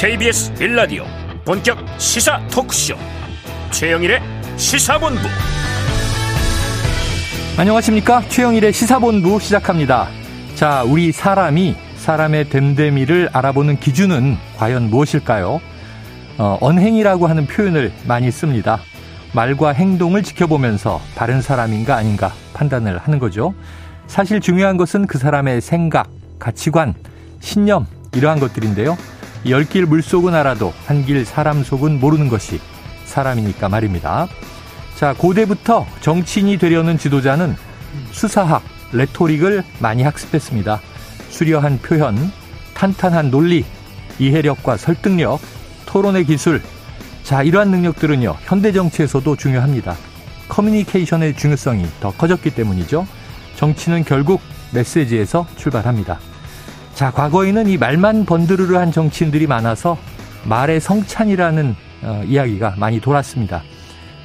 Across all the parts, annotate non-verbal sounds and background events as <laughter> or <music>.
KBS 빌라디오 본격 시사 토크쇼 최영일의 시사본부. 안녕하십니까? 최영일의 시사본부 시작합니다. 자 우리 사람이 사람의 됨됨이를 알아보는 기준은 과연 무엇일까요? 어, 언행이라고 하는 표현을 많이 씁니다. 말과 행동을 지켜보면서 바른 사람인가 아닌가 판단을 하는 거죠. 사실 중요한 것은 그 사람의 생각 가치관 신념 이러한 것들인데요 열 길 물속은 알아도 한 길 사람 속은 모르는 것이 사람이니까 말입니다. 자, 고대부터 정치인이 되려는 지도자는 수사학, 레토릭을 많이 학습했습니다. 수려한 표현, 탄탄한 논리, 이해력과 설득력, 토론의 기술. 자, 이러한 능력들은요, 현대 정치에서도 중요합니다. 커뮤니케이션의 중요성이 더 커졌기 때문이죠. 정치는 결국 메시지에서 출발합니다. 자, 과거에는 이 말만 번드르르 한 정치인들이 많아서 말의 성찬이라는 어, 이야기가 많이 돌았습니다.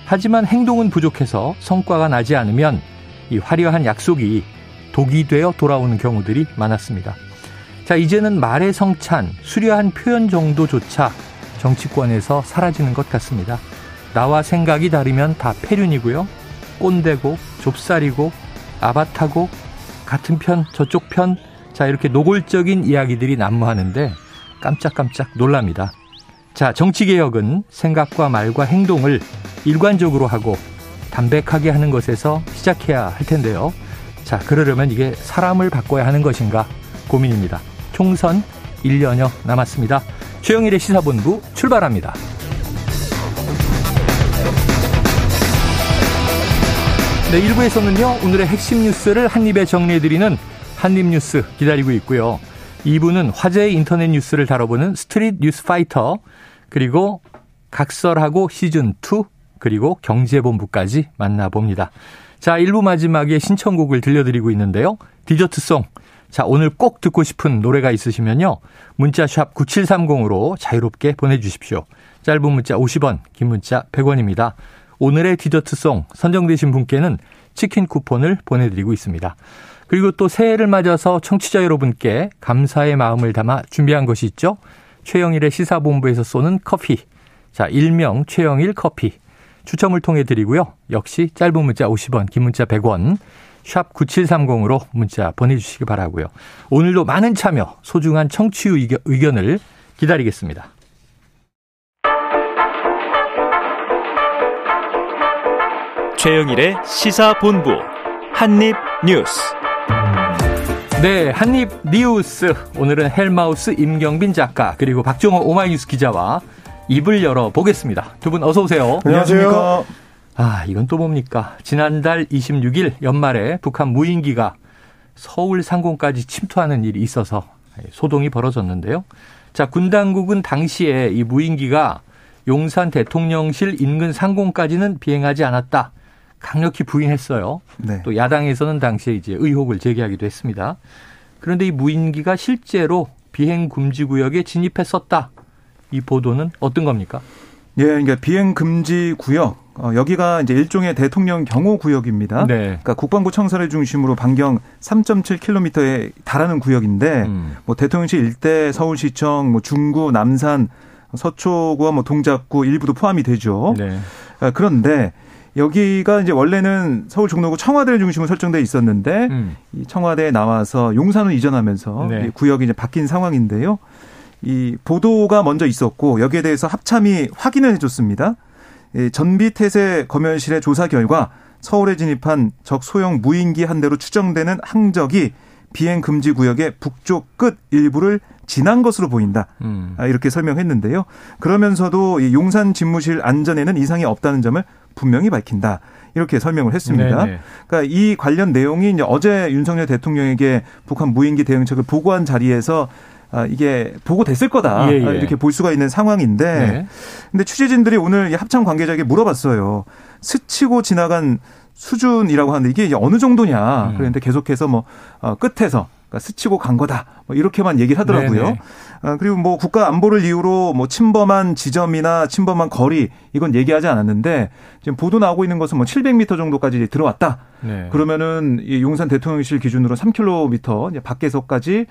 하지만 행동은 부족해서 성과가 나지 않으면 이 화려한 약속이 독이 되어 돌아오는 경우들이 많았습니다. 자, 이제는 말의 성찬, 수려한 표현 정도조차 정치권에서 사라지는 것 같습니다. 나와 생각이 다르면 다 폐륜이고요. 꼰대고, 좁쌀이고, 아바타고, 같은 편, 저쪽 편, 자, 이렇게 노골적인 이야기들이 난무하는데 깜짝깜짝 놀랍니다. 자, 정치개혁은 생각과 말과 행동을 일관적으로 하고 담백하게 하는 것에서 시작해야 할 텐데요. 자, 그러려면 이게 사람을 바꿔야 하는 것인가 고민입니다. 총선 1년여 남았습니다. 최영일의 시사본부 출발합니다. 네, 1부에서는요, 오늘의 핵심 뉴스를 한입에 정리해드리는 한입뉴스 기다리고 있고요. 2부는 화제의 인터넷 뉴스를 다뤄보는 스트릿 뉴스 파이터, 그리고 각설하고 시즌2, 그리고 경제본부까지 만나봅니다. 자, 1부 마지막에 신청곡을 들려드리고 있는데요. 디저트송. 자, 오늘 꼭 듣고 싶은 노래가 있으시면요. 문자샵 9730으로 자유롭게 보내주십시오. 짧은 문자 50원, 긴 문자 100원입니다. 오늘의 디저트송 선정되신 분께는 치킨 쿠폰을 보내드리고 있습니다. 그리고 또 새해를 맞아서 청취자 여러분께 감사의 마음을 담아 준비한 것이 있죠. 최영일의 시사본부에서 쏘는 커피. 자, 일명 최영일 커피. 추첨을 통해 드리고요. 역시 짧은 문자 50원, 긴 문자 100원. 샵 9730으로 문자 보내주시기 바라고요. 오늘도 많은 참여, 소중한 청취 의견을 기다리겠습니다. 최영일의 시사본부 한입뉴스. 네, 한입 뉴스. 오늘은 헬마우스 임경빈 작가 그리고 박종호 오마이뉴스 기자와 입을 열어 보겠습니다. 두 분 어서 오세요. 안녕하세요. 아, 이건 또 뭡니까? 지난달 26일 연말에 북한 무인기가 서울 상공까지 침투하는 일이 있어서 소동이 벌어졌는데요. 자, 군 당국은 당시에 이 무인기가 용산 대통령실 인근 상공까지는 비행하지 않았다. 강력히 부인했어요. 네. 또 야당에서는 당시에 이제 의혹을 제기하기도 했습니다. 그런데 이 무인기가 실제로 비행 금지 구역에 진입했었다. 이 보도는 어떤 겁니까? 예, 그러니까 비행 금지 구역 어, 여기가 이제 일종의 대통령 경호 구역입니다. 네. 그러니까 국방부 청사를 중심으로 반경 3.7km에 달하는 구역인데 음. 뭐 대통령실 일대 서울시청, 뭐 중구, 남산, 서초구와 뭐 동작구 일부도 포함이 되죠. 네. 아, 그런데 여기가 이제 원래는 서울 종로구 청와대를 중심으로 설정돼 있었는데 음. 이 청와대에 나와서 용산으로 이전하면서 네. 구역이 이제 바뀐 상황인데요. 이 보도가 먼저 있었고 여기에 대해서 합참이 확인을 해줬습니다. 전비태세 검열실의 조사 결과 서울에 진입한 적 소형 무인기 한 대로 추정되는 항적이 비행 금지 구역의 북쪽 끝 일부를 지난 것으로 보인다. 음. 아, 이렇게 설명했는데요. 그러면서도 이 용산 집무실 안전에는 이상이 없다는 점을 분명히 밝힌다. 이렇게 설명을 했습니다. 네네. 그러니까 이 관련 내용이 이제 어제 윤석열 대통령에게 북한 무인기 대응책을 보고한 자리에서 아, 이게 보고됐을 거다. 예, 예. 이렇게 볼 수가 있는 상황인데. 네. 근데 취재진들이 오늘 합참 관계자에게 물어봤어요. 스치고 지나간 수준이라고 하는데 이게 어느 정도냐. 음. 그런데 계속해서 뭐 어, 끝에서 그러니까 스치고 간 거다. 뭐 이렇게만 얘기를 하더라고요. 네네. 아, 그리고 뭐 국가 안보를 이유로 뭐 침범한 지점이나 침범한 거리 이건 얘기하지 않았는데 지금 보도 나오고 있는 것은 뭐 700m 정도까지 들어왔다. 네. 그러면은 이 용산 대통령실 기준으로 3km 이제 밖에서까지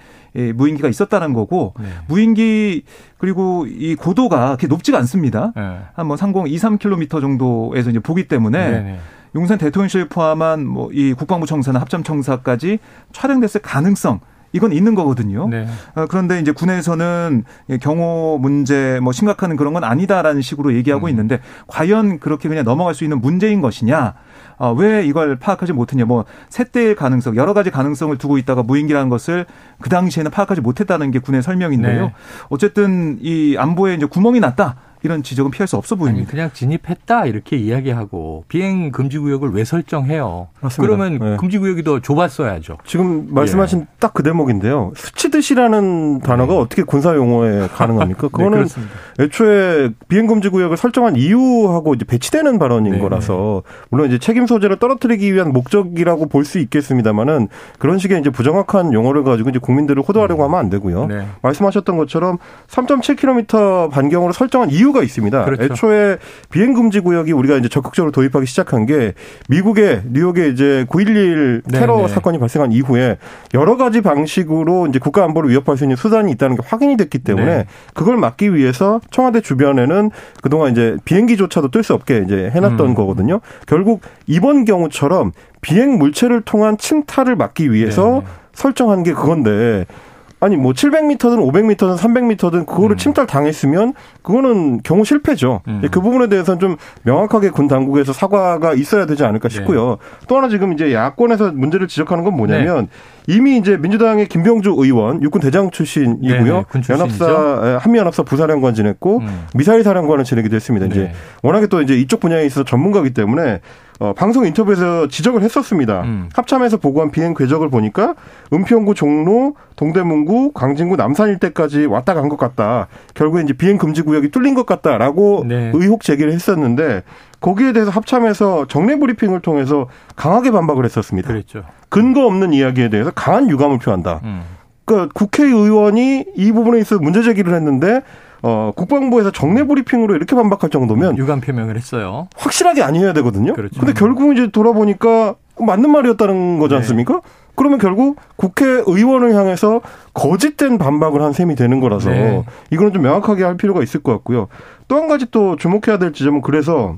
무인기가 있었다는 거고 네. 무인기 그리고 이 고도가 그렇게 높지가 않습니다. 네. 한뭐 상공 2, 3km 정도에서 이제 보기 때문에. 네. 용산 대통령실 포함한 뭐 이 국방부 청사나 합참 청사까지 촬영됐을 가능성 이건 있는 거거든요. 네. 어, 그런데 이제 군에서는 경호 문제 뭐 심각한 그런 건 아니다라는 식으로 얘기하고 음. 있는데 과연 그렇게 그냥 넘어갈 수 있는 문제인 것이냐? 어, 왜 이걸 파악하지 못했냐? 뭐 셋대일 가능성, 여러 가지 가능성을 두고 있다가 무인기라는 것을 그 당시에는 파악하지 못했다는 게 군의 설명인데요. 네. 어쨌든 이 안보에 이제 구멍이 났다. 이런 지적은 피할 수 없어 보입니다. 아니, 그냥 진입했다 이렇게 이야기하고 비행 금지 구역을 왜 설정해요? 맞습니다. 그러면 네. 금지 구역이 더 좁았어야죠. 지금 말씀하신 예. 딱그 대목인데요. 스치듯이라는 단어가 네. 어떻게 군사 용어에 <laughs> 가능합니까? 네, 그거는 네, 애초에 비행 금지 구역을 설정한 이유하고 이제 배치되는 발언인 네. 거라서 물론 이제 책임 소재를 떨어뜨리기 위한 목적이라고 볼 수 있겠습니다만은 그런 식의 이제 부정확한 용어를 가지고 이제 국민들을 호도하려고 음. 하면 안 되고요. 네. 말씀하셨던 것처럼 3.7km 반경으로 설정한 이유 이유가 있습니다. 그렇죠. 애초에 비행 금지 구역이 우리가 이제 적극적으로 도입하기 시작한 게 미국의 뉴욕에 이제 9.11 테러 네네. 사건이 발생한 이후에 여러 가지 방식으로 이제 국가 안보를 위협할 수 있는 수단이 있다는 게 확인이 됐기 때문에 네. 그걸 막기 위해서 청와대 주변에는 그동안 이제 비행기조차도 뜰 수 없게 이제 해놨던 음. 거거든요. 결국 이번 경우처럼 비행 물체를 통한 침탈을 막기 위해서 네네. 설정한 게 그건데 아니 뭐 700m든 500m든 300m든 그거를 음. 침탈 당했으면 그거는 경우 실패죠. 음. 그 부분에 대해서는 좀 명확하게 군 당국에서 사과가 있어야 되지 않을까 싶고요. 네. 또 하나 지금 이제 야권에서 문제를 지적하는 건 뭐냐면 네. 이미 이제 민주당의 김병주 의원 육군 대장 출신이고요. 네, 연합사 한미연합사 부사령관 지냈고 음. 미사일 사령관을 지내기도 했습니다. 이제 네. 워낙에 또 이제 이쪽 분야에 있어서 전문가기 때문에 어, 방송 인터뷰에서 지적을 했었습니다. 음. 합참에서 보고한 비행 궤적을 보니까 은평구 종로, 동대문구, 광진구, 남산 일대까지 왔다 간 것 같다. 결국에 이제 비행 금지 구역이 뚫린 것 같다라고 네. 의혹 제기를 했었는데 거기에 대해서 합참에서 정례 브리핑을 통해서 강하게 반박을 했었습니다. 그랬죠. 근거 없는 이야기에 대해서 강한 유감을 표한다. 음. 그러니까 국회의원이 이 부분에 있어 문제 제기를 했는데 어, 국방부에서 정례 브리핑으로 이렇게 반박할 정도면 유감 표명을 했어요. 확실하게 아니어야 되거든요. 그렇죠. 근데 결국 이제 돌아보니까 맞는 말이었다는 거지 네. 않습니까? 네. 그러면 결국 국회의원을 향해서 거짓된 반박을 한 셈이 되는 거라서 네. 이거는 좀 명확하게 할 필요가 있을 것 같고요. 또 한 가지 또 주목해야 될 지점은 그래서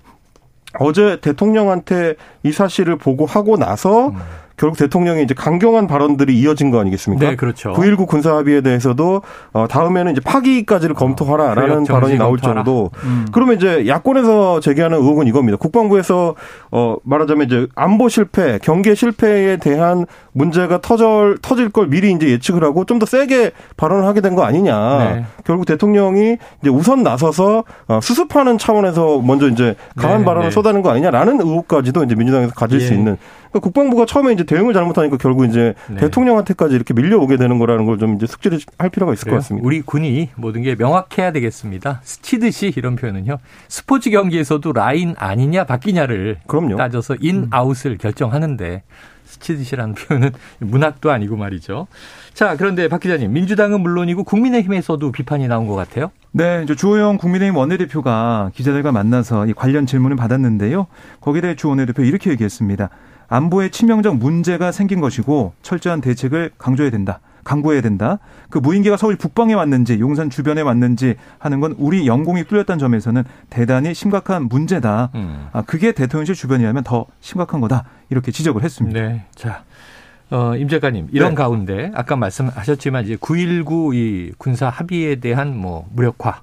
어제 대통령한테 이 사실을 보고하고 나서 음. 결국 대통령이 이제 강경한 발언들이 이어진 거 아니겠습니까? 네, 그렇죠. 9.19 군사합의에 대해서도 어, 다음에는 이제 파기까지를 검토하라라는 어, 발언이 나올 검토하라. 정도. 음. 그러면 이제 야권에서 제기하는 의혹은 이겁니다. 국방부에서 어, 말하자면 이제 안보 실패, 경계 실패에 대한 문제가 터질 터질 걸 미리 이제 예측을 하고 좀 더 세게 발언을 하게 된 거 아니냐. 네. 결국 대통령이 이제 우선 나서서 어, 수습하는 차원에서 먼저 이제 강한 네, 발언을 네. 쏟아낸 거 아니냐라는 의혹까지도 이제 민주당에서 가질 예. 수 있는 그러니까 국방부가 처음에 이제 대응을 잘못하니까 결국 이제 네. 대통령한테까지 이렇게 밀려오게 되는 거라는 걸 좀 이제 숙지를 할 필요가 있을 그래요? 것 같습니다. 우리 군이 모든 게 명확해야 되겠습니다. 스치듯이 이런 표현은요. 스포츠 경기에서도 라인 아니냐 바뀌냐를 그럼요. 따져서 인 음. 아웃을 결정하는데 스치듯이라는 표현은 문학도 아니고 말이죠. 자, 그런데 박 기자님, 민주당은 물론이고 국민의힘에서도 비판이 나온 것 같아요. 네, 이제 주호영 국민의힘 원내대표가 기자들과 만나서 이 관련 질문을 받았는데요. 거기에 대해 주 원내대표 이렇게 얘기했습니다. 안보에 치명적 문제가 생긴 것이고 철저한 대책을 강조해야 된다. 강구해야 된다. 그 무인기가 서울 북방에 왔는지 용산 주변에 왔는지 하는 건 우리 영공이 뚫렸다는 점에서는 대단히 심각한 문제다. 음. 아, 그게 대통령실 주변이라면 더 심각한 거다. 이렇게 지적을 했습니다. 네. 자. 어, 임 작가님, 이런 네. 가운데 아까 말씀하셨지만 이제 9.19 이 군사 합의에 대한 뭐 무력화,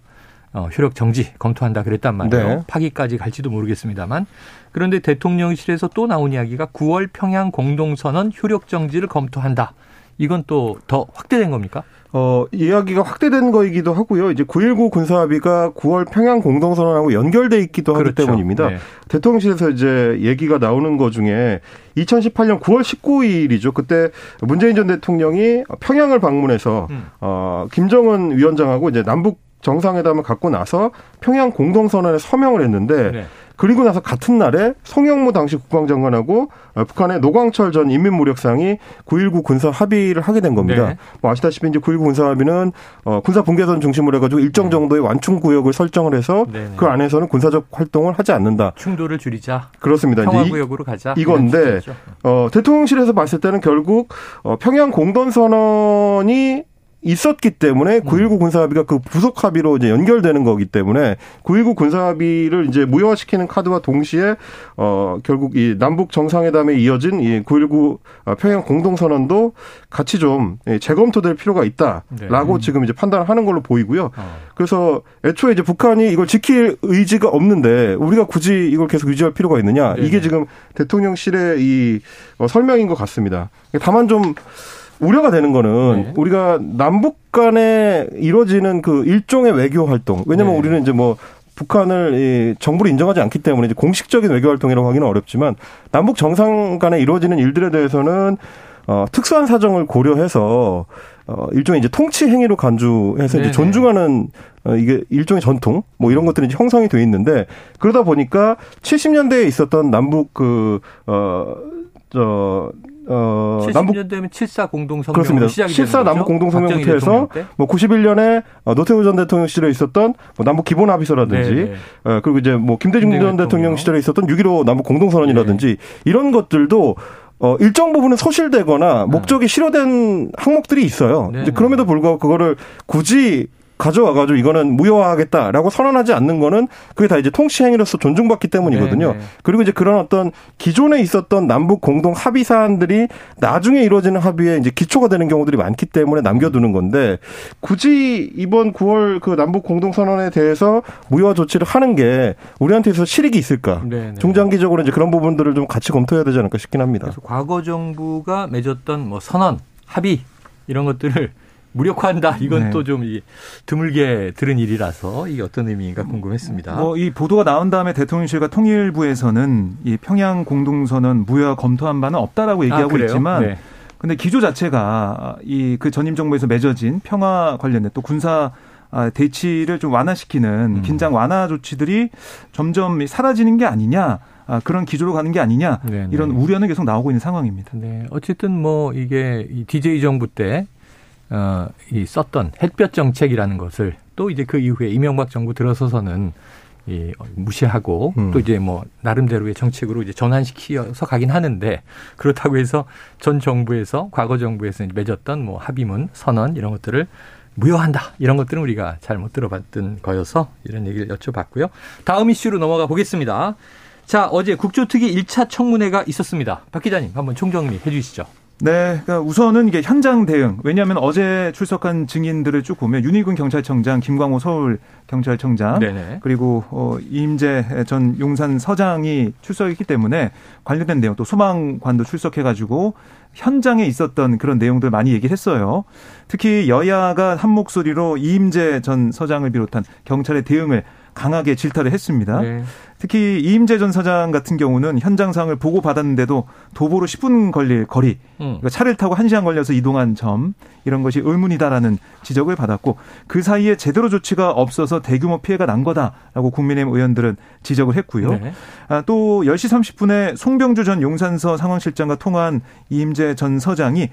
어, 효력 정지 검토한다 그랬단 말이에요. 네. 파기까지 갈지도 모르겠습니다만 그런데 대통령실에서 또 나온 이야기가 9월 평양 공동선언 효력 정지를 검토한다. 이건 또 더 확대된 겁니까? 어, 이야기가 확대된 거이기도 하고요. 이제 9.19 군사합의가 9월 평양 공동선언하고 연결돼 있기도 하기 그렇죠. 때문입니다. 네. 대통령실에서 이제 얘기가 나오는 것 중에 2018년 9월 19일이죠. 그때 문재인 전 대통령이 평양을 방문해서 음. 어, 김정은 위원장하고 이제 남북 정상회담을 갖고 나서 평양 공동선언에 서명을 했는데 네. 그리고 나서 같은 날에 송영무 당시 국방장관하고 어, 북한의 노광철 전 인민무력상이 9.19 군사 합의를 하게 된 겁니다. 네. 뭐 아시다시피 이제 9.19 군사 합의는 어, 군사 분계선 중심으로 해가지고 일정 네. 정도의 완충 구역을 설정을 해서 네네. 네. 그 안에서는 군사적 활동을 하지 않는다. 충돌을 줄이자. 그렇습니다. 평화 구역으로 가자. 이건데 어, 대통령실에서 봤을 때는 결국 어, 평양 공동 선언이 있었기 때문에 9.19 군사합의가 그 부속 합의로 이제 연결되는 거기 때문에 9.19 군사합의를 이제 무효화시키는 카드와 동시에 어 결국 이 남북 정상회담에 이어진 이 9.19 어, 평양 공동선언도 같이 좀 재검토될 필요가 있다라고 네. 지금 이제 판단을 하는 걸로 보이고요. 어. 그래서 애초에 이제 북한이 이걸 지킬 의지가 없는데 우리가 굳이 이걸 계속 유지할 필요가 있느냐 이게 네. 지금 대통령실의 이 어, 설명인 것 같습니다. 다만 좀 우려가 되는 거는 네. 우리가 남북 간에 이루어지는 그 일종의 외교 활동. 왜냐면 네. 우리는 이제 뭐 북한을 이 정부를 인정하지 않기 때문에 이제 공식적인 외교 활동이라고 하기는 어렵지만 남북 정상 간에 이루어지는 일들에 대해서는 어 특수한 사정을 고려해서 어 일종의 이제 통치 행위로 간주해서 이제 존중하는 어 이게 일종의 전통 뭐 이런 것들이 이제 형성이 돼 있는데 그러다 보니까 70년대에 있었던 남북 그어저 어, 70년대면 7사 공동성명 그렇습니다. 시작이 7사 남북 공동성명부터 해서 뭐 91년에 어, 노태우 전 대통령 시절에 있었던 뭐 남북 기본 합의서라든지 네, 네. 어, 그리고 이제 뭐 김대중 전 대통령 시절에 있었던 6.15 남북 공동선언이라든지 네. 이런 것들도 어, 일정 부분은 소실되거나 목적이 실효된 항목들이 있어요. 네. 그럼에도 불구하고 그거를 굳이 가져와가지고 이거는 무효화하겠다라고 선언하지 않는 거는 그게 다 이제 통치행위로서 존중받기 때문이거든요. 네네. 네. 그리고 이제 그런 어떤 기존에 있었던 남북 공동 합의 사안들이 나중에 이루어지는 합의에 이제 기초가 되는 경우들이 많기 때문에 남겨두는 건데 굳이 이번 9월 그 남북 공동 선언에 대해서 무효화 조치를 하는 게 우리한테서 실익이 있을까? 네네. 네. 중장기적으로 이제 그런 부분들을 좀 같이 검토해야 되지 않을까 싶긴 합니다. 과거 정부가 맺었던 뭐 선언, 합의 이런 것들을 무력화한다. 이건 네. 또좀 드물게 들은 일이라서 이게 어떤 의미인가 궁금했습니다. 뭐 이 보도가 나온 다음에 대통령실과 통일부에서는 이 평양 공동선언 무효화 검토한 바는 없다라고 얘기하고 아, 있지만 네. 근데 기조 자체가 이 그 전임 정부에서 맺어진 평화 관련된 또 군사 아, 대치를 좀 완화시키는 음. 긴장 완화 조치들이 점점 사라지는 게 아니냐. 아, 그런 기조로 가는 게 아니냐 네네. 이런 우려는 계속 나오고 있는 상황입니다. 네, 어쨌든 뭐 이게 이 DJ 정부 때 어, 이 썼던 햇볕 정책이라는 것을 또 이제 그 이후에 이명박 정부 들어서서는 이 무시하고 음. 또 이제 뭐 나름대로의 정책으로 이제 전환시키어서 가긴 하는데 그렇다고 해서 전 정부에서 과거 정부에서 맺었던 뭐 합의문 선언 이런 것들을 무효한다 이런 것들은 우리가 잘 못 들어봤던 거여서 이런 얘기를 여쭤봤고요. 다음 이슈로 넘어가 보겠습니다. 자 어제 국조특위 1차 청문회가 있었습니다. 박 기자님 한번 총정리 해주시죠. 네, 그러니까 우선은 이게 현장 대응. 왜냐하면 어제 출석한 증인들을 쭉 보면 윤희군 경찰청장, 김광호 서울 경찰청장, 네네. 그리고 어, 이임재 전 용산 서장이 출석했기 때문에 관련된 내용, 또 소방관도 출석해가지고 현장에 있었던 그런 내용들 많이 얘기했어요. 특히 여야가 한 목소리로 이임재 전 서장을 비롯한 경찰의 대응을 강하게 질타를 했습니다. 네. 특히 이임재 전 사장 같은 경우는 현장 상을 보고 받았는데도 도보로 10분 걸릴 거리, 음. 그러니까 차를 타고 1시간 걸려서 이동한 점 이런 것이 의문이다라는 지적을 받았고 그 사이에 제대로 조치가 없어서 대규모 피해가 난 거다라고 국민의힘 의원들은 지적을 했고요. 네. 아, 또 10시 30분에 송병주 전 용산서 상황실장과 통화한 이임재 전 서장이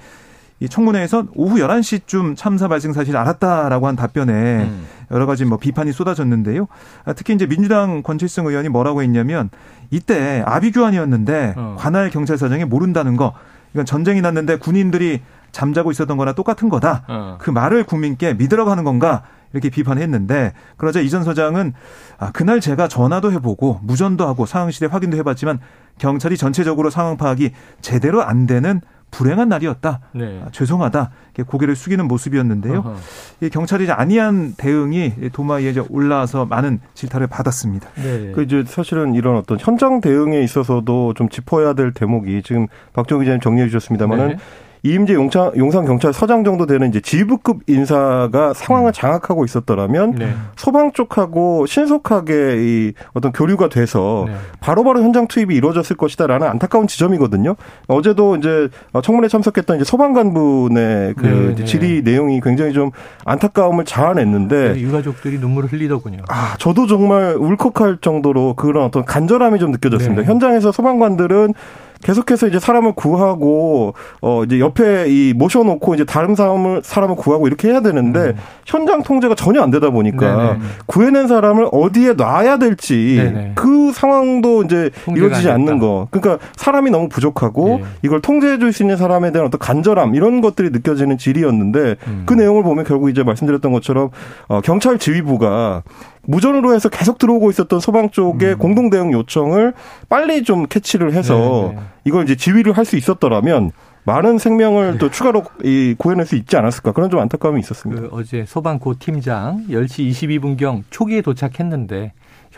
이 청문회에서 오후 11시쯤 참사 발생 사실 알았다라고 한 답변에 음. 여러 가지 뭐 비판이 쏟아졌는데요. 아, 특히 이제 민주당 권칠승 의원이 뭐라고 했냐면 이때 아비규환이었는데 어. 관할 경찰서장이 모른다는 거 이건 전쟁이 났는데 군인들이 잠자고 있었던 거나 똑같은 거다. 어. 그 말을 국민께 믿으라고 하는 건가? 이렇게 비판했는데 그러자 이전 서장은 아, 그날 제가 전화도 해보고 무전도 하고 상황실에 확인도 해봤지만 경찰이 전체적으로 상황 파악이 제대로 안 되는 불행한 날이었다. 네. 아, 죄송하다. 고개를 숙이는 모습이었는데요. 이 경찰이 아니한 대응이 도마 위에 올라와서 많은 질타를 받았습니다. 네. 그 이제 사실은 이런 어떤 현장 대응에 있어서도 좀 짚어야 될 대목이 지금 박정희 기자님 정리해 주셨습니다만은 네. 이임재 용창, 용산 경찰서장 정도 되는 이제 지부급 인사가 상황을 음. 장악하고 있었더라면 네. 소방 쪽하고 신속하게 이 어떤 교류가 돼서 네. 바로바로 현장 투입이 이루어졌을 것이다라는 안타까운 지점이거든요. 어제도 이제 청문회 참석했던 이제 소방관분의 그 네, 네. 질의 내용이 굉장히 좀 안타까움을 자아냈는데 네, 유가족들이 눈물을 흘리더군요. 아, 저도 정말 울컥할 정도로 그런 어떤 간절함이 좀 느껴졌습니다. 네. 현장에서 소방관들은 계속해서 이제 사람을 구하고 어 이제 옆에 이 모셔놓고 이제 다른 사람을 사람을 구하고 이렇게 해야 되는데 음. 현장 통제가 전혀 안 되다 보니까 네네. 구해낸 사람을 어디에 놔야 될지 네네. 그 상황도 이제 이루어지지 않는 거. 그러니까 사람이 너무 부족하고 네. 이걸 통제해 줄 수 있는 사람에 대한 어떤 간절함 이런 것들이 느껴지는 질이었는데 음. 그 내용을 보면 결국 이제 말씀드렸던 것처럼 어 경찰 지휘부가 무전으로 해서 계속 들어오고 있었던 소방 쪽의 음. 공동 대응 요청을 빨리 좀 캐치를 해서 네네. 네. 이걸 이제 지휘를 할 수 있었더라면 많은 생명을 네. 또 추가로 이 구해낼 수 있지 않았을까 그런 좀 안타까움이 있었습니다. 그 어제 소방 고 팀장 10시 22분경 초기에 도착했는데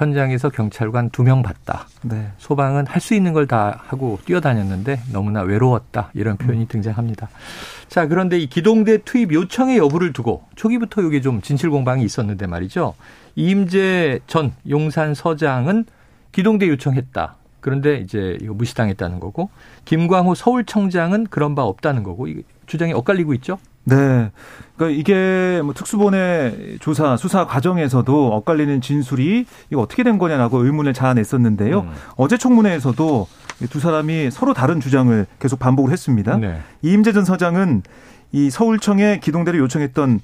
현장에서 경찰관 두 명 봤다. 네. 소방은 할 수 있는 걸 다 하고 뛰어다녔는데 너무나 외로웠다. 이런 표현이 음. 등장합니다. 자, 그런데 이 기동대 투입 요청의 여부를 두고 초기부터 이게 좀 진실 공방이 있었는데 말이죠. 이임재 전 용산 서장은 기동대 요청했다. 그런데 이제 이거 무시당했다는 거고 김광호 서울청장은 그런 바 없다는 거고 주장이 엇갈리고 있죠. 네. 그러니까 이게 뭐 특수본의 조사 수사 과정에서도 엇갈리는 진술이 이거 어떻게 된 거냐라고 의문을 자아냈었는데요. 음. 어제 청문회에서도 두 사람이 서로 다른 주장을 계속 반복을 했습니다. 네. 이임재 전 서장은 이 서울청에 기동대를 요청했던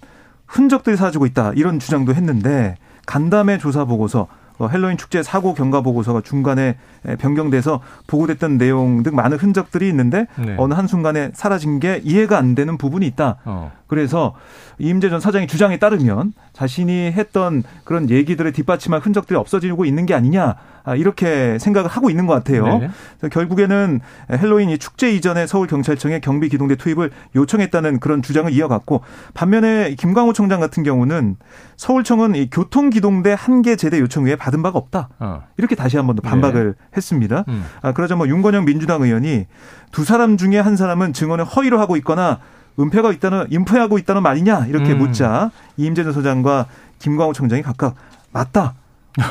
흔적들이 사라지고 있다 이런 주장도 했는데 간담회 조사 보고서 어, 헬로윈 축제 사고 경과 보고서가 중간에 변경돼서 보고됐던 내용 등 많은 흔적들이 있는데 네. 어느 한 순간에 사라진 게 이해가 안 되는 부분이 있다. 어. 그래서 이임재 전 서장의 주장에 따르면 자신이 했던 그런 얘기들을 뒷받침할 흔적들이 없어지고 있는 게 아니냐 아, 이렇게 생각을 하고 있는 것 같아요. 네. 결국에는 헬로윈 이 축제 이전에 서울 경찰청에 경비 기동대 투입을 요청했다는 그런 주장을 이어갔고 반면에 김광호 청장 같은 경우는 서울청은 이 교통 기동대 한 개 제대 요청 외에 받은 바가 없다. 어. 이렇게 다시 한 번 더 반박을 네. 했습니다. 음. 아, 그러자 뭐 윤건영 민주당 의원이 두 사람 중에 한 사람은 증언을 허위로 하고 있거나 은폐가 있다는 인폐하고 있다는 말이냐 이렇게 음. 묻자 이임재 전 소장과 김광호 청장이 각각 맞다.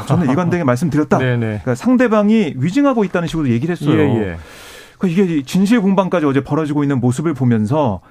저는 일관되게 말씀드렸다. 그러니까 상대방이 위증하고 있다는 식으로 얘기를 했어요. 예, 예. 그러니까 이게 진실 공방까지 어제 벌어지고 있는 모습을 보면서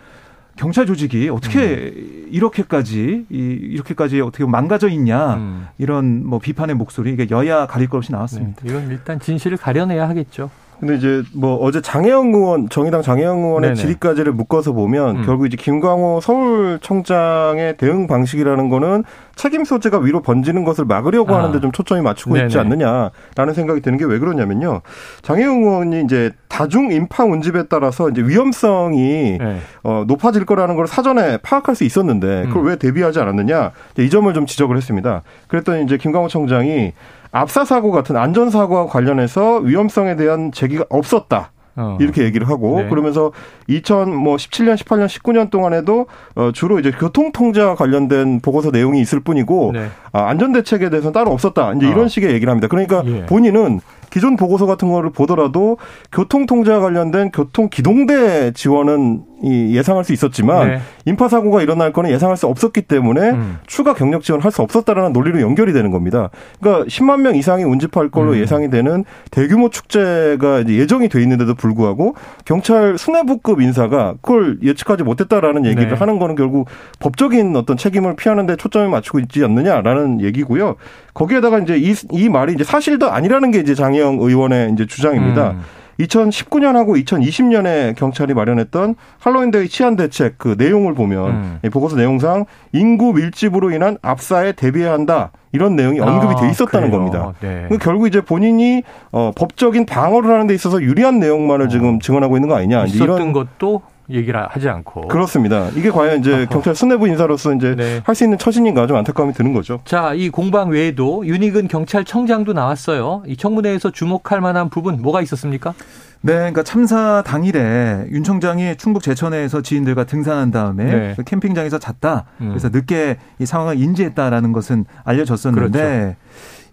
경찰 조직이 어떻게 음. 이렇게까지 이렇게까지 어떻게 망가져 있냐 음. 이런 뭐 비판의 목소리 이게 여야 가릴 것 없이 나왔습니다. 네, 이건 일단 진실을 가려내야 하겠죠. 근데 이제 뭐 어제 장혜영 의원 정의당 장혜영 의원의 네네. 질의까지를 묶어서 보면 음. 결국 이제 김광호 서울청장의 대응 방식이라는 거는 책임 소재가 위로 번지는 것을 막으려고 아. 하는데 좀 초점이 맞추고 네네. 있지 않느냐라는 생각이 드는 게 왜 그러냐면요. 장혜영 의원이 이제 다중 인파 운집에 따라서 이제 위험성이 네. 어, 높아질 거라는 걸 사전에 파악할 수 있었는데 그걸 음. 왜 대비하지 않았느냐 이 점을 좀 지적을 했습니다. 그랬더니 이제 김광호 청장이 압사 사고 같은 안전 사고와 관련해서 위험성에 대한 제기가 없었다. 어. 이렇게 얘기를 하고 네. 그러면서 2017년, 18년, 19년 동안에도 어 주로 이제 교통 통제와 관련된 보고서 내용이 있을 뿐이고 네. 아, 안전 대책에 대해서는 따로 없었다. 이제 이런 어. 식의 얘기를 합니다. 그러니까 예. 본인은 기존 보고서 같은 거를 보더라도 교통 통제와 관련된 교통 기동대 지원은 이 예상할 수 있었지만 네. 인파 사고가 일어날 거는 예상할 수 없었기 때문에 음. 추가 경력 지원할 수 없었다라는 논리로 연결이 되는 겁니다. 그러니까 10만 명 이상이 운집할 걸로 음. 예상이 되는 대규모 축제가 예정이 돼 있는데도 불구하고 경찰 수뇌부급 인사가 그걸 예측하지 못했다라는 얘기를 네. 하는 거는 결국 법적인 어떤 책임을 피하는 데 초점을 맞추고 있지 않느냐라는 얘기고요. 거기에다가 이제 이, 이 말이 이제 사실도 아니라는 게 이제 장 혜영 의원의 이제 주장입니다. 음. 2019년하고 2020년에 경찰이 마련했던 할로윈데이 치안 대책 그 내용을 보면 음. 보고서 내용상 인구 밀집으로 인한 압사에 대비해야 한다. 이런 내용이 언급이 돼 아, 있었다는 아, 겁니다. 네. 그러니까 결국 이제 본인이 어, 법적인 방어를 하는 데 있어서 유리한 내용만을 어. 지금 증언하고 있는 거 아니냐. 있었던 이런 것도 얘기를 하지 않고 그렇습니다. 이게 과연 이제. 경찰 수뇌부 인사로서 이제 네. 할수 있는 처신인가 좀 안타까움이 드는 거죠. 자, 이 공방 외에도 윤희근 경찰청장도 나왔어요. 이 청문회에서 주목할 만한 부분 뭐가 있었습니까? 네, 그러니까 참사 당일에 윤 청장이 충북 제천에서 지인들과 등산한 다음에 네. 그 캠핑장에서 잤다. 음. 그래서 늦게 이 상황을 인지했다라는 것은 알려졌었는데 그렇죠.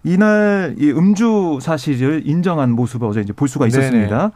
이날 이 음주 사실을 인정한 모습을 어제 이제 볼 수가 있었습니다. 네네.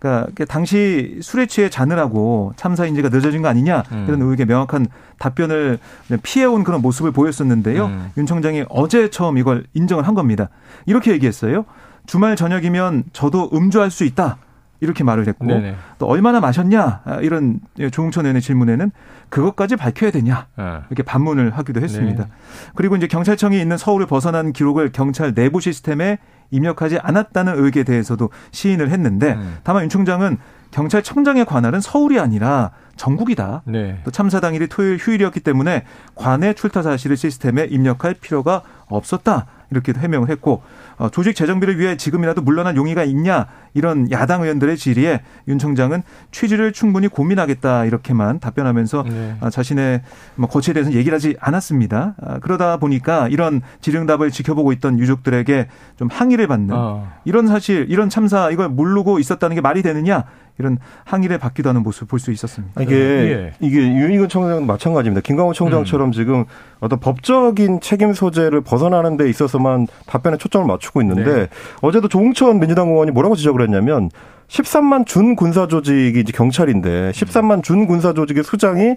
그러니까 당시 술에 취해 자느라고 참사 인지가 늦어진 거 아니냐 음. 이런 의혹에 명확한 답변을 피해온 그런 모습을 보였었는데요. 음. 윤 청장이 어제 처음 이걸 인정을 한 겁니다. 이렇게 얘기했어요. 주말 저녁이면 저도 음주할 수 있다. 이렇게 말을 했고 네네. 또 얼마나 마셨냐 이런 조홍천 의원의 질문에는 그것까지 밝혀야 되냐 네. 이렇게 반문을 하기도 했습니다. 네. 그리고 이제 경찰청이 있는 서울을 벗어난 기록을 경찰 내부 시스템에 입력하지 않았다는 의혹에 대해서도 시인을 했는데 음. 다만 윤 총장은 경찰청장의 관할은 서울이 아니라 전국이다. 네. 또 참사 당일이 토요일 휴일이었기 때문에 관내 출타 사실을 시스템에 입력할 필요가 없었다. 이렇게 해명을 했고 어, 조직 재정비를 위해 지금이라도 물러난 용의가 있냐 이런 야당 의원들의 질의에 윤 청장은 취지를 충분히 고민하겠다 이렇게만 답변하면서 네. 어, 자신의 뭐 거취에 대해서는 얘기를 하지 않았습니다. 아, 그러다 보니까 이런 질의응답을 지켜보고 있던 유족들에게 좀 항의를 받는 어. 이런 사실 이런 참사 이걸 모르고 있었다는 게 말이 되느냐 이런 항의를 받기도 하는 모습 볼수 있었습니다. 이게 예. 이게 윤희근 청장은 마찬가지입니다. 김광호 청장처럼 음. 지금 어떤 법적인 책임 소재를 벗어나는 데 있어서만 답변에 초점을 맞추고 있는데 네. 어제도 조홍천 민주당 의원이 뭐라고 지적을 했냐면 13만 준 군사 조직이 이제 경찰인데 13만 준 군사 조직의 수장이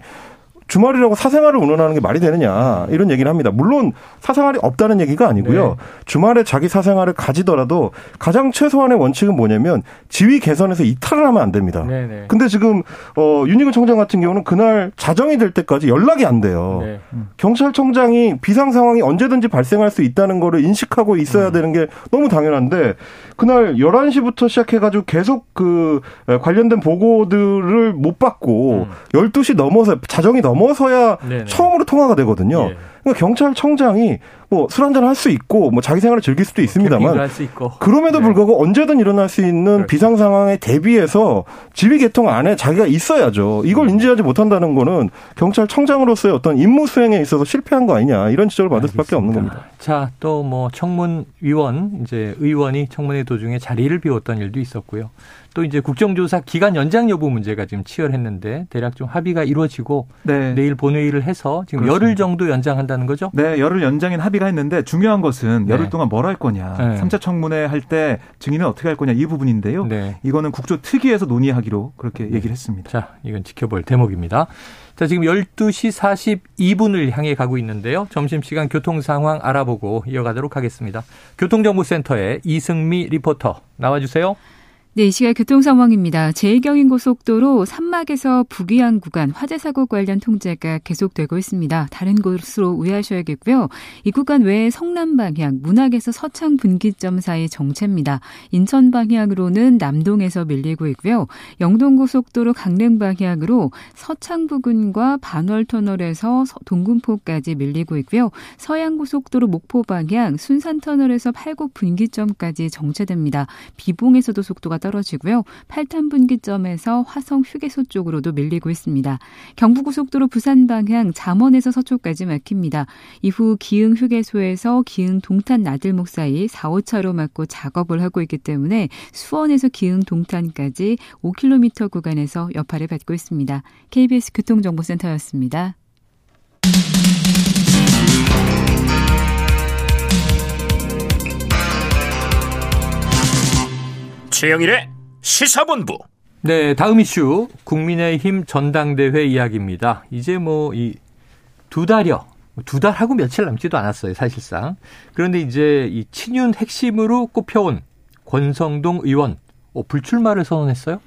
주말이라고 사생활을 운운하는 게 말이 되느냐 이런 얘기를 합니다. 물론 사생활이 없다는 얘기가 아니고요. 네. 주말에 자기 사생활을 가지더라도 가장 최소한의 원칙은 뭐냐면 지위 개선에서 이탈을 하면 안 됩니다. 네, 네. 근데 지금 어 윤희근 청장 같은 경우는 그날 자정이 될 때까지 연락이 안 돼요. 네. 경찰청장이 비상 상황이 언제든지 발생할 수 있다는 거를 인식하고 있어야 음. 되는 게 너무 당연한데 그날 11시부터 시작해 가지고 계속 그 관련된 보고들을 못 받고 음. 12시 넘어서 자정이 넘어 서야 네네. 처음으로 통화가 되거든요. 예. 그러니까 경찰청장이 뭐 술 한잔 할 수 있고 뭐 자기 생활을 즐길 수도 있습니다만 그럼에도 네. 불구하고 언제든 일어날 수 있는 그렇죠. 비상 상황에 대비해서 지휘 계통 안에 자기가 있어야죠. 이걸 음. 인지하지 못한다는 거는 경찰청장으로서의 어떤 임무 수행에 있어서 실패한 거 아니냐 이런 지적을 받을 알겠습니다. 수밖에 없는 겁니다. 자, 또 뭐 청문 위원 이제 의원이 청문회 도중에 자리를 비웠던 일도 있었고요. 또 이제 국정조사 기간 연장 여부 문제가 지금 치열했는데 대략 좀 합의가 이루어지고 네. 내일 본회의를 해서 지금 그렇습니다. 열흘 정도 연장한다는 거죠? 네, 열흘 연장인 합의가 했는데 중요한 것은 열흘 네. 동안 뭘 할 거냐. 네. 3차 청문회 할 때 증인은 어떻게 할 거냐 이 부분인데요. 네. 이거는 국조 특위에서 논의하기로 그렇게 네. 얘기를 했습니다. 자, 이건 지켜볼 대목입니다. 자, 지금 12시 42분을 향해 가고 있는데요. 점심시간 교통 상황 알아보고 이어가도록 하겠습니다. 교통정보센터의 이승미 리포터 나와주세요. 네, 이 시각 교통 상황입니다. 제2경인 고속도로 산막에서 북위안 구간 화재 사고 관련 통제가 계속되고 있습니다. 다른 곳으로 우회하셔야겠고요. 이 구간 외에 성남 방향 문학에서 서창 분기점 사이 정체입니다. 인천 방향으로는 남동에서 밀리고 있고요. 영동 고속도로 강릉 방향으로 서창 부근과 반월 터널에서 동군포까지 밀리고 있고요. 서양 고속도로 목포 방향 순산 터널에서 팔곡 분기점까지 정체됩니다. 비봉에서도 속도가 떨어지고요. 8탄 분기점에서 화성 휴게소 쪽으로도 밀리고 있습니다. 경부고속도로 부산 방향 잠원에서 서초까지 막힙니다. 이후 기흥 휴게소에서 기흥 동탄 나들목 사이 4, 5차로 막고 작업을 하고 있기 때문에 수원에서 기흥 동탄까지 5km 구간에서 여파를 받고 있습니다. KBS 교통정보센터였습니다. 최영일의 시사본부. 네, 다음 이슈 국민의힘 전당대회 이야기입니다. 이제 뭐 이 두 달여 두 달하고 며칠 남지도 않았어요, 사실상. 그런데 이제 이 친윤 핵심으로 꼽혀온 권성동 의원 어, 불출마를 선언했어요?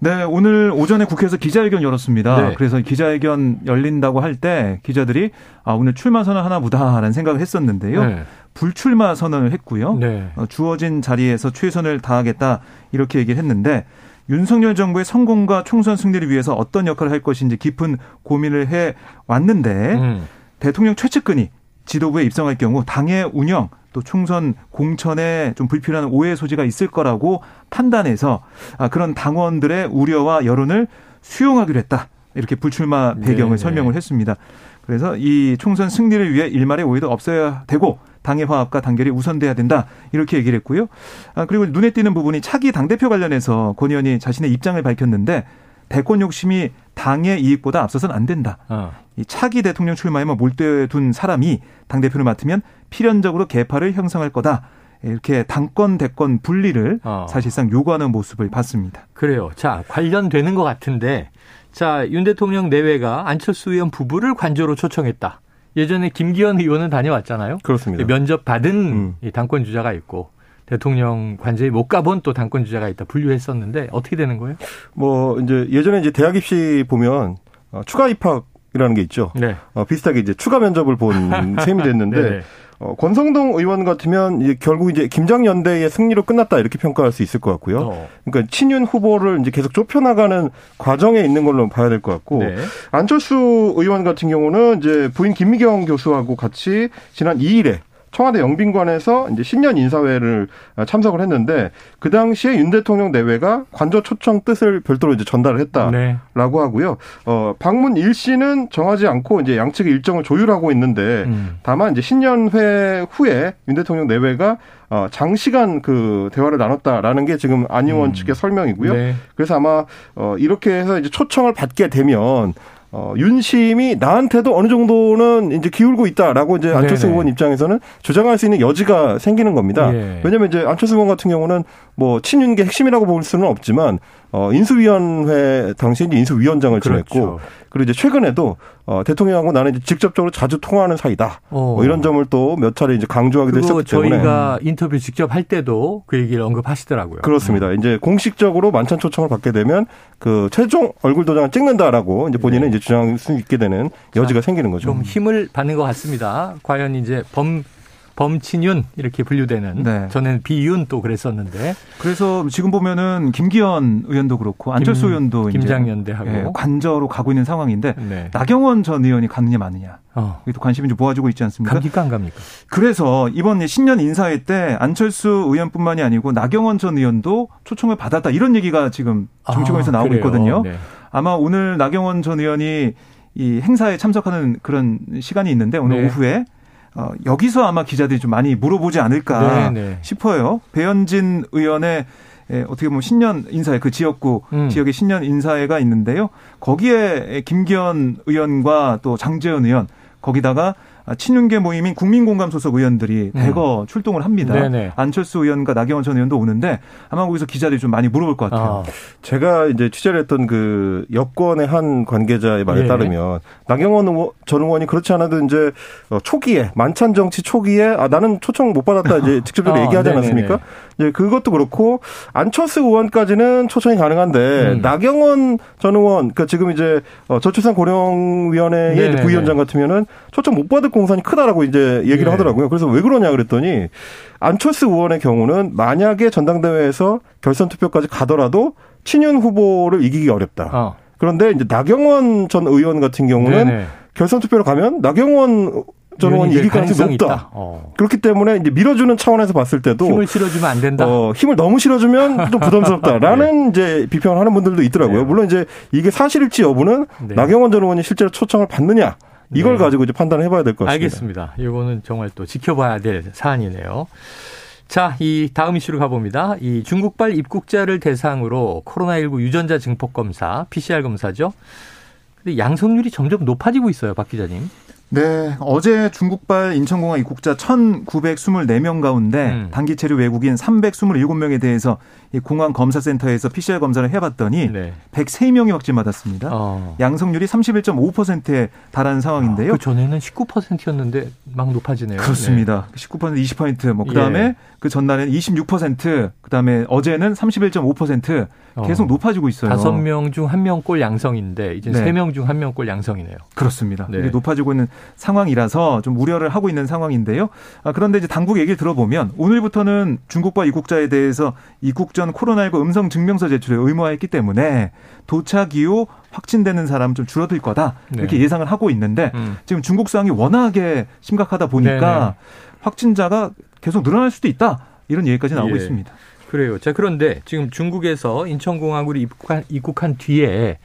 네, 오늘 오전에 국회에서 기자회견 열었습니다. 네. 그래서 기자회견 열린다고 할 때 기자들이 아, 오늘 출마 선언 하나 보다라는 생각을 했었는데요. 네. 불출마 선언을 했고요. 네. 어, 주어진 자리에서 최선을 다하겠다 이렇게 얘기를 했는데 윤석열 정부의 성공과 총선 승리를 위해서 어떤 역할을 할 것인지 깊은 고민을 해 왔는데 음. 대통령 최측근이 지도부에 입성할 경우 당의 운영 또 총선 공천에 좀 불필요한 오해 소지가 있을 거라고 판단해서 아, 그런 당원들의 우려와 여론을 수용하기로 했다. 이렇게 불출마 배경을 네, 네. 설명을 했습니다. 그래서 이 총선 승리를 위해 일말의 오해도 없어야 되고 당의 화합과 단결이 우선돼야 된다 이렇게 얘기를 했고요. 아, 그리고 눈에 띄는 부분이 차기 당 대표 관련해서 권 의원이 자신의 입장을 밝혔는데 대권 욕심이 당의 이익보다 앞서선 안 된다. 어. 이 차기 대통령 출마에만 몰두해 둔 사람이 당 대표를 맡으면 필연적으로 개파를 형성할 거다. 이렇게 당권 대권 분리를 어. 사실상 요구하는 모습을 봤습니다. 그래요. 자 관련되는 것 같은데 자 윤 대통령 내외가 안철수 의원 부부를 관저로 초청했다. 예전에 김기현 의원은 다녀왔잖아요. 그렇습니다. 면접 받은 음. 당권 주자가 있고 대통령 관저에 못 가본 또 당권 주자가 있다 분류했었는데 어떻게 되는 거예요? 뭐 이제 예전에 이제 대학 입시 보면 어, 추가 입학 이라는 게 있죠. 네. 어, 비슷하게 이제 추가 면접을 본 <laughs> 셈이 됐는데 어, 권성동 의원 같으면 이제 결국 이제 김장연대의 승리로 끝났다 이렇게 평가할 수 있을 것 같고요. 어. 그러니까 친윤 후보를 이제 계속 좁혀나가는 과정에 있는 걸로 봐야 될 것 같고 네. 안철수 의원 같은 경우는 이제 부인 김미경 교수하고 같이 지난 2일에 청와대 영빈관에서 이제 신년 인사회를 참석을 했는데 그 당시에 윤 대통령 내외가 관저 초청 뜻을 별도로 이제 전달을 했다라고 네. 하고요. 어, 방문 일시는 정하지 않고 이제 양측의 일정을 조율하고 있는데 음. 다만 이제 신년회 후에 윤 대통령 내외가 어, 장시간 그 대화를 나눴다라는 게 지금 안 의원 음. 측의 설명이고요. 네. 그래서 아마 어, 이렇게 해서 이제 초청을 받게 되면 어, 윤심이 나한테도 어느 정도는 이제 기울고 있다라고 이제 안철수 네네. 의원 입장에서는 주장할 수 있는 여지가 생기는 겁니다. 예. 왜냐하면 이제 안철수 의원 같은 경우는 뭐 친윤계 핵심이라고 볼 수는 없지만 어, 인수위원회 당시 이제 인수위원장을 그렇죠. 지냈고 그리고 이제 최근에도 어, 대통령하고 나는 이제 직접적으로 자주 통화하는 사이다. 어. 뭐 이런 점을 또 몇 차례 이제 강조하기도 했었기 때문에 저희가 인터뷰 직접 할 때도 그 얘기를 언급하시더라고요. 그렇습니다. 음. 이제 공식적으로 만찬 초청을 받게 되면 그 최종 얼굴 도장을 찍는다라고 이제 본인은 네. 이제 주장할 수 있게 되는 여지가 자, 생기는 거죠. 좀 힘을 받는 것 같습니다. 과연 이제 범 범친윤 이렇게 분류되는 네. 전에는 비윤 또 그랬었는데 그래서 지금 보면은 김기현 의원도 그렇고 안철수 김, 의원도 김장연대하고 예, 관저로 가고 있는 상황인데 네. 나경원 전 의원이 가느냐 마느냐 어. 또 관심이 좀 모아지고 있지 않습니까? 갑니까 안 갑니까? 그래서 이번 신년 인사회 때 안철수 의원뿐만이 아니고 나경원 전 의원도 초청을 받았다 이런 얘기가 지금 정치권에서 아, 나오고 그래요? 있거든요. 네. 아마 오늘 나경원 전 의원이 이 행사에 참석하는 그런 시간이 있는데 오늘 네. 오후에 어, 여기서 아마 기자들이 좀 많이 물어보지 않을까 네네. 네. 싶어요. 배현진 의원의 예, 어떻게 보면 신년 인사회 그 지역구 음. 지역의 신년 인사회가 있는데요. 거기에 김기현 의원과 또 장재현 의원 거기다가 아, 친윤계 모임인 국민공감 소속 의원들이 음. 대거 출동을 합니다. 네네. 안철수 의원과 나경원 전 의원도 오는데 아마 거기서 기자들이 좀 많이 물어볼 것 같아요. 아. 제가 이제 취재를 했던 그 여권의 한 관계자의 말에 예. 따르면 나경원 전 의원이 그렇지 않아도 이제 어, 초기에 만찬 정치 초기에 아 나는 초청 못 받았다 이제 <laughs> 직접적으로 아, 얘기하지 않았습니까? 이제 그것도 그렇고 안철수 의원까지는 초청이 가능한데 음. 나경원 전 의원 그 지금 이제 어, 저출산 고령위원회의 부위원장 같으면은 초청 못 받을 공산이 크다라고 이제 얘기를 네. 하더라고요. 그래서 왜 그러냐 그랬더니 안철수 의원의 경우는 만약에 전당대회에서 결선 투표까지 가더라도 친윤 후보를 이기기 어렵다. 어. 그런데 이제 나경원 전 의원 같은 경우는 네네. 결선 투표로 가면 나경원 전 의원이 이길 가능성이 높다. 어. 그렇기 때문에 이제 밀어주는 차원에서 봤을 때도 힘을 실어주면 안 된다. 어, 힘을 너무 실어주면 좀 부담스럽다라는 <laughs> 네. 이제 비평을 하는 분들도 있더라고요. 네. 물론 이제 이게 사실일지 여부는 네. 나경원 전 의원이 실제로 초청을 받느냐 이걸 네. 가지고 이제 판단을 해봐야 될 것 같습니다. 알겠습니다. 이거는 정말 또 지켜봐야 될 사안이네요. 자, 이 다음 이슈로 가봅니다. 이 중국발 입국자를 대상으로 코로나19 유전자 증폭 검사, PCR 검사죠. 근데 양성률이 점점 높아지고 있어요, 박 기자님. 네, 어제 중국발 인천공항 입국자 1,924명 가운데 음. 단기 체류 외국인 327명에 대해서 이 공항 검사센터에서 PCR 검사를 해봤더니 네. 103명이 확진 받았습니다. 어. 양성률이 31.5%에 달하는 상황인데요. 아, 그 전에는 19%였는데 막 높아지네요. 그렇습니다. 네. 19% 20%뭐 그다음에 예. 그 전날에는 26%, 그다음에 어제는 31.5% 계속 어. 높아지고 있어요. 다섯 명 중 한 명 꼴 양성인데 이제 세 명 중 한 명 꼴 양성이네요. 그렇습니다. 네. 이게 높아지고 있는 상황이라서 좀 우려를 하고 있는 상황인데요. 아, 그런데 이제 당국 얘기를 들어보면 오늘부터는 중국과 입국자에 대해서 입국 전 코로나19 음성 증명서 제출을 의무화했기 때문에 도착 이후 확진되는 사람 좀 줄어들 거다 이렇게 네. 예상을 하고 있는데 음. 지금 중국 상황이 워낙에 심각하다 보니까 네네. 확진자가 계속 늘어날 수도 있다 이런 얘기까지 나오고 예. 있습니다. 그래요. 자 그런데 지금 중국에서 인천공항으로 입국한, 입국한 뒤에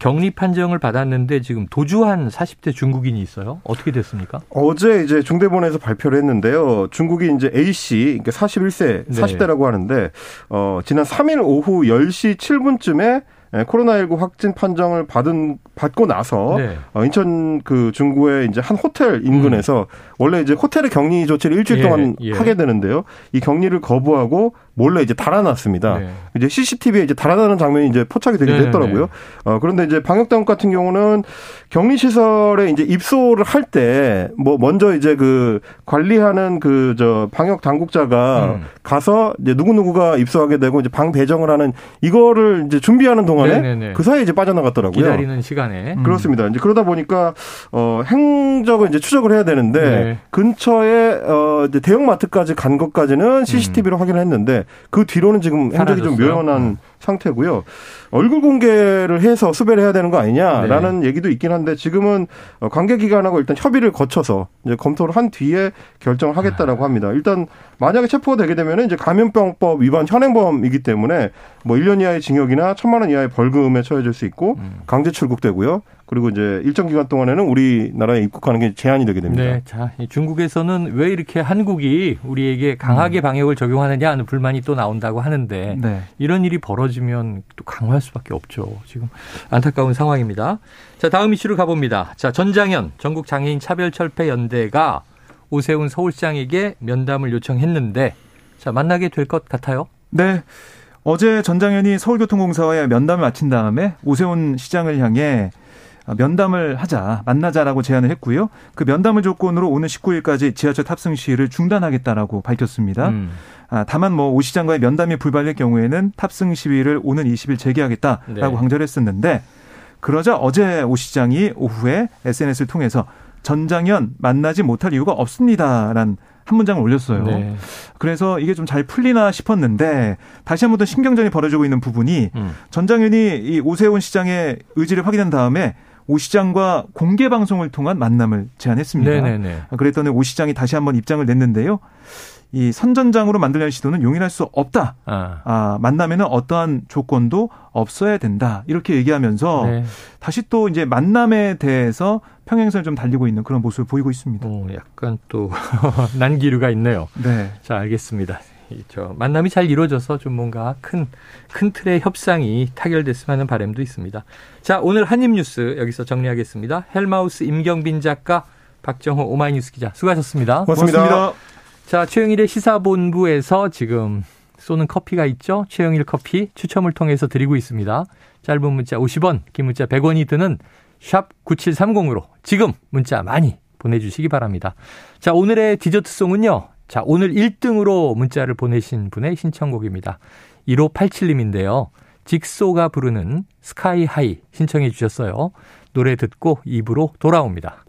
격리 판정을 받았는데 지금 도주한 40대 중국인이 있어요. 어떻게 됐습니까? 어제 이제 중대본에서 발표를 했는데요. 중국이 이제 A 씨, 그러니까 41세, 40대라고 하는데 어 지난 3일 오후 10시 7분쯤에 예, 코로나19 확진 판정을 받은 받고 나서 네. 어, 인천 그 중구의 이제 한 호텔 인근에서 음. 원래 이제 호텔의 격리 조치를 일주일 예, 동안 예. 하게 되는데요. 이 격리를 거부하고 몰래 이제 달아났습니다. 네. 이제 CCTV에 이제 달아나는 장면이 이제 포착이 되기도 네, 네 했더라고요. 네. 어, 그런데 이제 방역당국 같은 경우는 격리 시설에 이제 입소를 할 때 뭐 먼저 이제 그 관리하는 그 저 방역 당국자가 음. 가서 이제 누구 누구가 입소하게 되고 이제 방 배정을 하는 이거를 이제 준비하는 동안 에 네네네. 네, 그 사이에 이제 빠져나갔더라고요. 기다리는 시간에. 음. 그렇습니다. 이제 그러다 보니까 어 행적을 이제 추적을 해야 되는데 네. 근처에 어 이제 대형마트까지 간 것까지는 CCTV로 음. 확인을 했는데 그 뒤로는 지금 행적이 좀 묘연한 음. 상태고요. 얼굴 공개를 해서 수배를 해야 되는 거 아니냐라는 네. 얘기도 있긴 한데 지금은 관계기관하고 일단 협의를 거쳐서 이제 검토를 한 뒤에 결정을 하겠다라고 아. 합니다. 일단 만약에 체포가 되게 되면 이제 감염병법 위반 현행범이기 때문에 뭐 1년 이하의 징역이나 1천만 원 이하의 벌금에 처해질 수 있고 음. 강제 출국되고요. 그리고 이제 일정 기간 동안에는 우리나라에 입국하는 게 제한이 되게 됩니다. 네. 자, 중국에서는 왜 이렇게 한국이 우리에게 강하게 음. 방역을 적용하느냐 하는 불만이 또 나온다고 하는데 네. 이런 일이 벌어지면 또 강화할 수밖에 없죠. 지금 안타까운 상황입니다. 자, 다음 이슈로 가봅니다. 자, 전장현 전국 장애인 차별 철폐 연대가 오세훈 서울시장에게 면담을 요청했는데 자, 만나게 될 것 같아요. 네. 어제 전장현이 서울교통공사와의 면담을 마친 다음에 오세훈 시장을 향해 아, 면담을 하자, 만나자라고 제안을 했고요. 그 면담을 조건으로 오는 19일까지 지하철 탑승 시위를 중단하겠다라고 밝혔습니다. 음. 아, 다만 뭐 오 시장과의 면담이 불발될 경우에는 탑승 시위를 오는 20일 재개하겠다라고 네. 강조를 했었는데 그러자 어제 오 시장이 오후에 SNS를 통해서 전장현 만나지 못할 이유가 없습니다라는 한 문장을 올렸어요. 네. 그래서 이게 좀 잘 풀리나 싶었는데 다시 한번 더 신경전이 벌어지고 있는 부분이 음. 전장현이 이 오세훈 시장의 의지를 확인한 다음에 오 시장과 공개 방송을 통한 만남을 제안했습니다. 네네네. 그랬더니 오 시장이 다시 한번 입장을 냈는데요. 이 선전장으로 만들려는 시도는 용인할 수 없다. 아. 아, 만남에는 어떠한 조건도 없어야 된다. 이렇게 얘기하면서 네. 다시 또 이제 만남에 대해서 평행선을 좀 달리고 있는 그런 모습을 보이고 있습니다. 오, 약간 또 <laughs> 난기류가 있네요. 네. 자, 알겠습니다. 저 만남이 잘 이루어져서 좀 뭔가 큰, 큰 틀의 협상이 타결됐으면 하는 바람도 있습니다. 자, 오늘 한입 뉴스 여기서 정리하겠습니다. 헬마우스 임경빈 작가, 박정호 오마이뉴스 기자 수고하셨습니다. 고맙습니다. 고맙습니다. 자, 최영일의 시사본부에서 지금 쏘는 커피가 있죠. 최영일 커피 추첨을 통해서 드리고 있습니다. 짧은 문자 50원, 긴 문자 100원이 드는 샵 9730으로 지금 문자 많이 보내주시기 바랍니다. 자, 오늘의 디저트송은요. 자, 오늘 1등으로 문자를 보내신 분의 신청곡입니다. 1587님인데요. 직소가 부르는 스카이 하이 신청해 주셨어요. 노래 듣고 입으로 돌아옵니다.